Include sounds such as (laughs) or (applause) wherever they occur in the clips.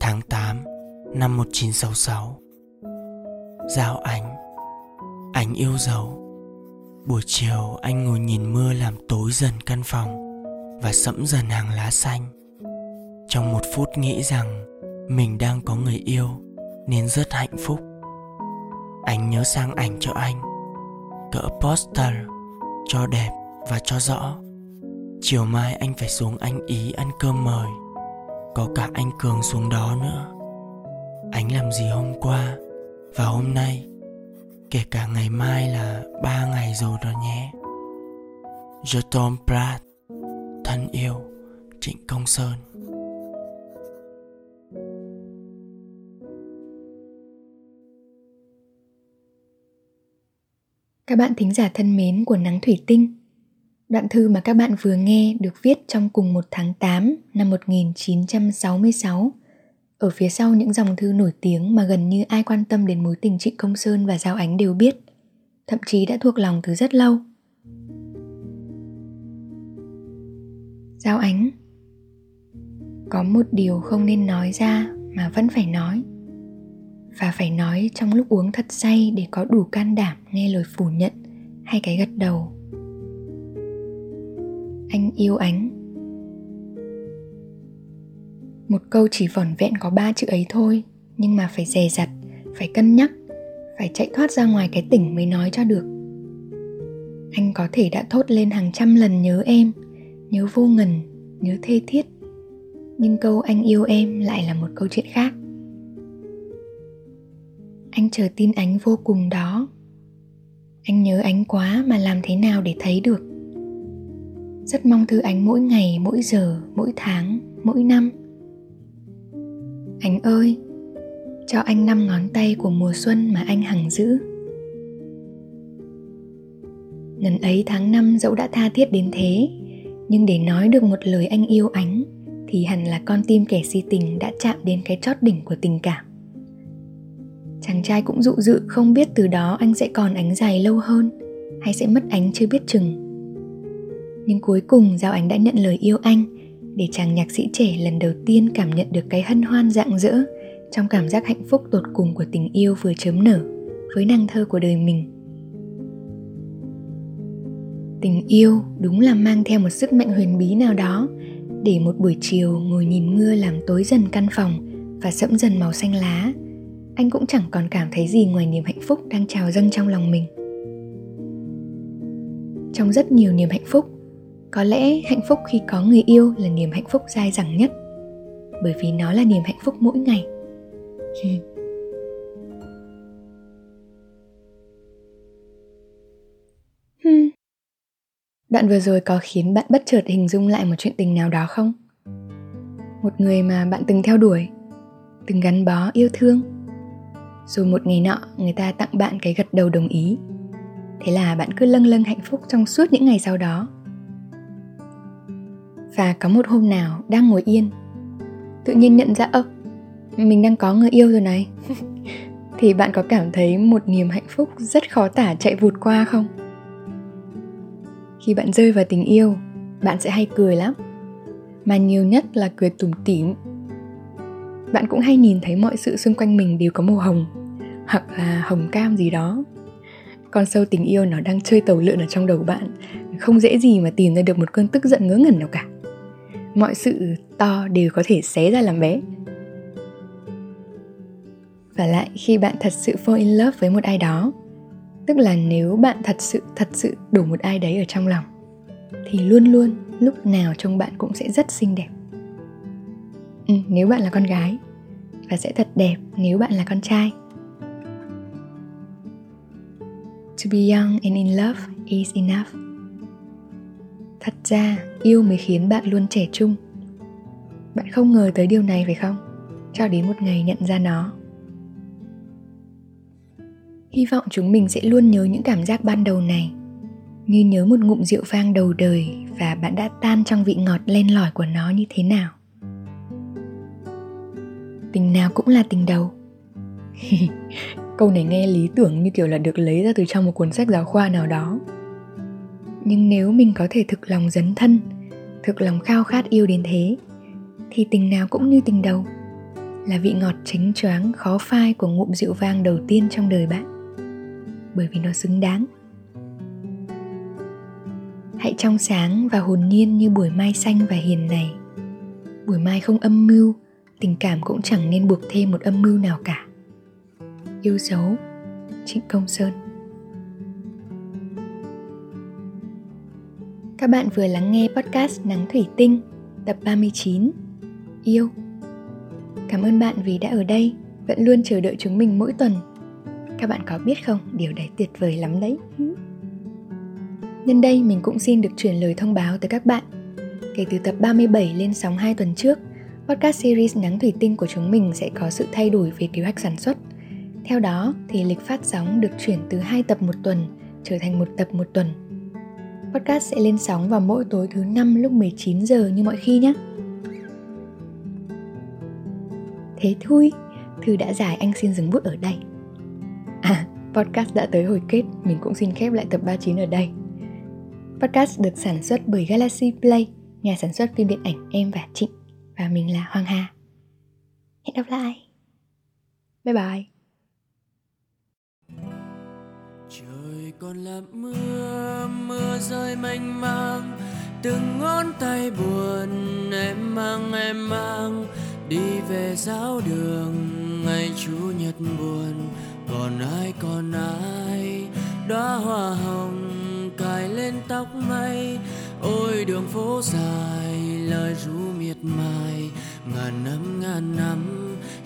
Tháng 8 năm 1966 Giao Ánh Ánh yêu dấu. Buổi chiều, anh ngồi nhìn mưa làm tối dần căn phòng Và sẫm dần hàng lá xanh. Trong một phút nghĩ rằng Mình đang có người yêu Nên rất hạnh phúc. Anh nhớ sang ảnh cho anh. Cỡ poster Cho đẹp và cho rõ. Chiều mai anh phải xuống anh Ý ăn cơm mời. Có cả anh Cường xuống đó nữa. Anh làm gì hôm qua Và hôm nay? Kể cả ngày mai là ba ngày rồi đó nhé. Je Tom Pratt Thân yêu, Trịnh Công Sơn. Các bạn thính giả thân mến của Nắng Thủy Tinh Đoạn thư mà các bạn vừa nghe được viết trong cùng một tháng 8 năm 1966 ở phía sau những dòng thư nổi tiếng mà gần như ai quan tâm đến mối tình Trịnh Công Sơn và Giao Ánh đều biết, thậm chí đã thuộc lòng từ rất lâu. Giao Ánh Có một điều không nên nói ra mà vẫn phải nói Và phải nói trong lúc uống thật say để có đủ can đảm nghe lời phủ nhận hay cái gật đầu anh yêu Ánh. Một câu chỉ vỏn vẹn có ba chữ ấy thôi, nhưng mà phải dè dặt, phải cân nhắc, phải chạy thoát ra ngoài cái tỉnh mới nói cho được. Anh có thể đã thốt lên hàng trăm lần nhớ em, nhớ vô ngần, nhớ thê thiết, nhưng câu anh yêu em lại là một câu chuyện khác. Anh chờ tin ánh vô cùng đó. Anh nhớ ánh quá mà làm thế nào để thấy được? Rất mong thư ánh mỗi ngày mỗi giờ mỗi tháng mỗi năm anh ơi, cho anh năm ngón tay của mùa xuân mà anh hằng giữ. Ngần ấy tháng năm dẫu đã tha thiết đến thế, nhưng để nói được một lời anh yêu ánh thì hẳn là con tim kẻ si tình đã chạm đến cái chót đỉnh của tình cảm. Chàng trai cũng dụ dự không biết từ đó anh sẽ còn ánh dài lâu hơn hay sẽ mất ánh chưa biết chừng. Nhưng cuối cùng Giao Ánh đã nhận lời yêu anh, để chàng nhạc sĩ trẻ lần đầu tiên cảm nhận được cái hân hoan rạng rỡ trong cảm giác hạnh phúc tột cùng của tình yêu vừa chớm nở với năng thơ của đời mình. Tình yêu đúng là mang theo một sức mạnh huyền bí nào đó, để một buổi chiều ngồi nhìn mưa làm tối dần căn phòng và sẫm dần màu xanh lá, anh cũng chẳng còn cảm thấy gì ngoài niềm hạnh phúc đang trào dâng trong lòng mình. Trong rất nhiều niềm hạnh phúc có lẽ hạnh phúc khi có người yêu là niềm hạnh phúc dai dẳng nhất bởi vì nó là niềm hạnh phúc mỗi ngày (laughs) hmm. Đoạn vừa rồi có khiến bạn bất chợt hình dung lại một chuyện tình nào đó không? Một người mà bạn từng theo đuổi, từng gắn bó yêu thương. Rồi một ngày nọ người ta tặng bạn cái gật đầu đồng ý. Thế là bạn cứ lâng lâng hạnh phúc trong suốt những ngày sau đó và có một hôm nào đang ngồi yên, tự nhiên nhận ra, ơ, mình đang có người yêu rồi này. (laughs) Thì bạn có cảm thấy một niềm hạnh phúc rất khó tả chạy vụt qua không? Khi bạn rơi vào tình yêu, bạn sẽ hay cười lắm, mà nhiều nhất là cười tủm tỉm. Bạn cũng hay nhìn thấy mọi sự xung quanh mình đều có màu hồng, hoặc là hồng cam gì đó. Con sâu tình yêu nó đang chơi tàu lượn ở trong đầu bạn, không dễ gì mà tìm ra được một cơn tức giận ngớ ngẩn nào cả mọi sự to đều có thể xé ra làm bé. Và lại khi bạn thật sự fall in love với một ai đó tức là nếu bạn thật sự thật sự đủ một ai đấy ở trong lòng thì luôn luôn lúc nào trông bạn cũng sẽ rất xinh đẹp. Ừ, nếu bạn là con gái và sẽ thật đẹp nếu bạn là con trai. To be young and in love is enough thật ra, yêu mới khiến bạn luôn trẻ trung. Bạn không ngờ tới điều này phải không? Cho đến một ngày nhận ra nó. Hy vọng chúng mình sẽ luôn nhớ những cảm giác ban đầu này, như nhớ một ngụm rượu vang đầu đời và bạn đã tan trong vị ngọt len lỏi của nó như thế nào. Tình nào cũng là tình đầu. (laughs) Câu này nghe lý tưởng như kiểu là được lấy ra từ trong một cuốn sách giáo khoa nào đó nhưng nếu mình có thể thực lòng dấn thân, thực lòng khao khát yêu đến thế, thì tình nào cũng như tình đầu. Là vị ngọt chính choáng, khó phai của ngụm rượu vang đầu tiên trong đời bạn. Bởi vì nó xứng đáng. Hãy trong sáng và hồn nhiên như buổi mai xanh và hiền này. Buổi mai không âm mưu, tình cảm cũng chẳng nên buộc thêm một âm mưu nào cả. Yêu dấu, trịnh công sơn. Các bạn vừa lắng nghe podcast Nắng Thủy Tinh tập 39 Yêu. Cảm ơn bạn vì đã ở đây, vẫn luôn chờ đợi chúng mình mỗi tuần. Các bạn có biết không, điều đấy tuyệt vời lắm đấy. Nhân đây mình cũng xin được chuyển lời thông báo tới các bạn. Kể từ tập 37 lên sóng 2 tuần trước Podcast series Nắng Thủy Tinh của chúng mình sẽ có sự thay đổi về kế hoạch sản xuất. Theo đó thì lịch phát sóng được chuyển từ 2 tập một tuần trở thành một tập một tuần. Podcast sẽ lên sóng vào mỗi tối thứ năm lúc 19 giờ như mọi khi nhé. Thế thôi, thư đã dài anh xin dừng bút ở đây. À, podcast đã tới hồi kết, mình cũng xin khép lại tập 39 ở đây. Podcast được sản xuất bởi Galaxy Play, nhà sản xuất phim điện ảnh Em và Trịnh. Và mình là Hoàng Hà. Hẹn gặp lại. Bye bye. Trời còn là mưa rơi mênh mang. Từng ngón tay buồn em mang em mang. Đi về giáo đường, ngày Chủ nhật buồn. Còn ai còn ai? Đóa hoa hồng cài lên tóc mây. Ôi, đường phố dài, lời ru miệt mài. Ngàn năm ngàn năm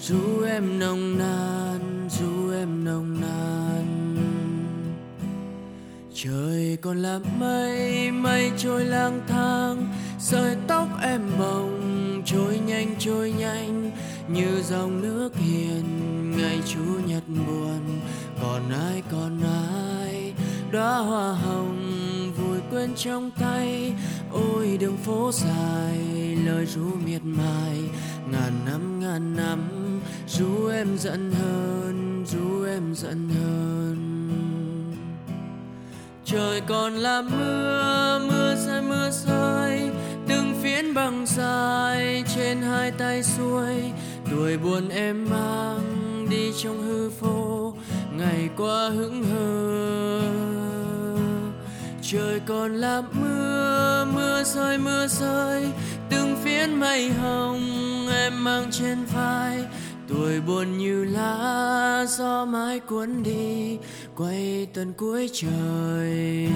ru em nồng nàn, ru em nồng nàn trời còn là mây mây trôi lang thang. Sợi tóc em bồng trôi nhanh trôi nhanh. Như dòng nước hiền, ngày chủ nhật buồn. Còn ai còn ai đóa hoa hồng vùi quên trong tay? Ôi, đường phố dài, lời ru miệt mài. Ngàn năm ngàn năm, ru em giận hơn, ru em giận hơn trời còn là mưa mưa rơi mưa rơi từng phiến băng dài trên hai tay xuôi. Tuổi buồn em mang đi trong hư vô. Ngày qua hững hờ. Trời còn là mưa mưa rơi mưa rơi từng phiến mây hồng em mang trên vai tuổi buồn như lá gió mãi cuốn đi, quay tận cuối trời.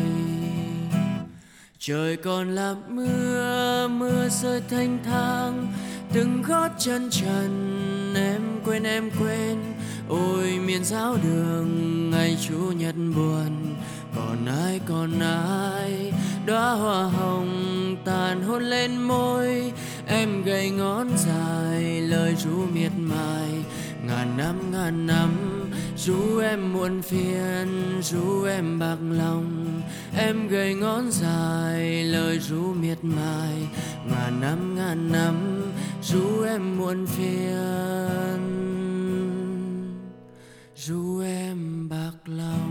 Trời còn là mưa mưa rơi thanh thang, từng gót chân trần, em quên em quên. Ôi, miền giáo đường, ngày chủ nhật buồn, còn ai còn ai? Đóa hoa hồng tàn hôn lên môi, em gầy ngón dài, lời ru miệng mai. Ngàn năm ngàn năm, dù em muộn phiền, dù em bạc lòng, em gầy ngón dài lời ru miệt mài. Ngàn năm ngàn năm, dù em muộn phiền, dù em bạc lòng.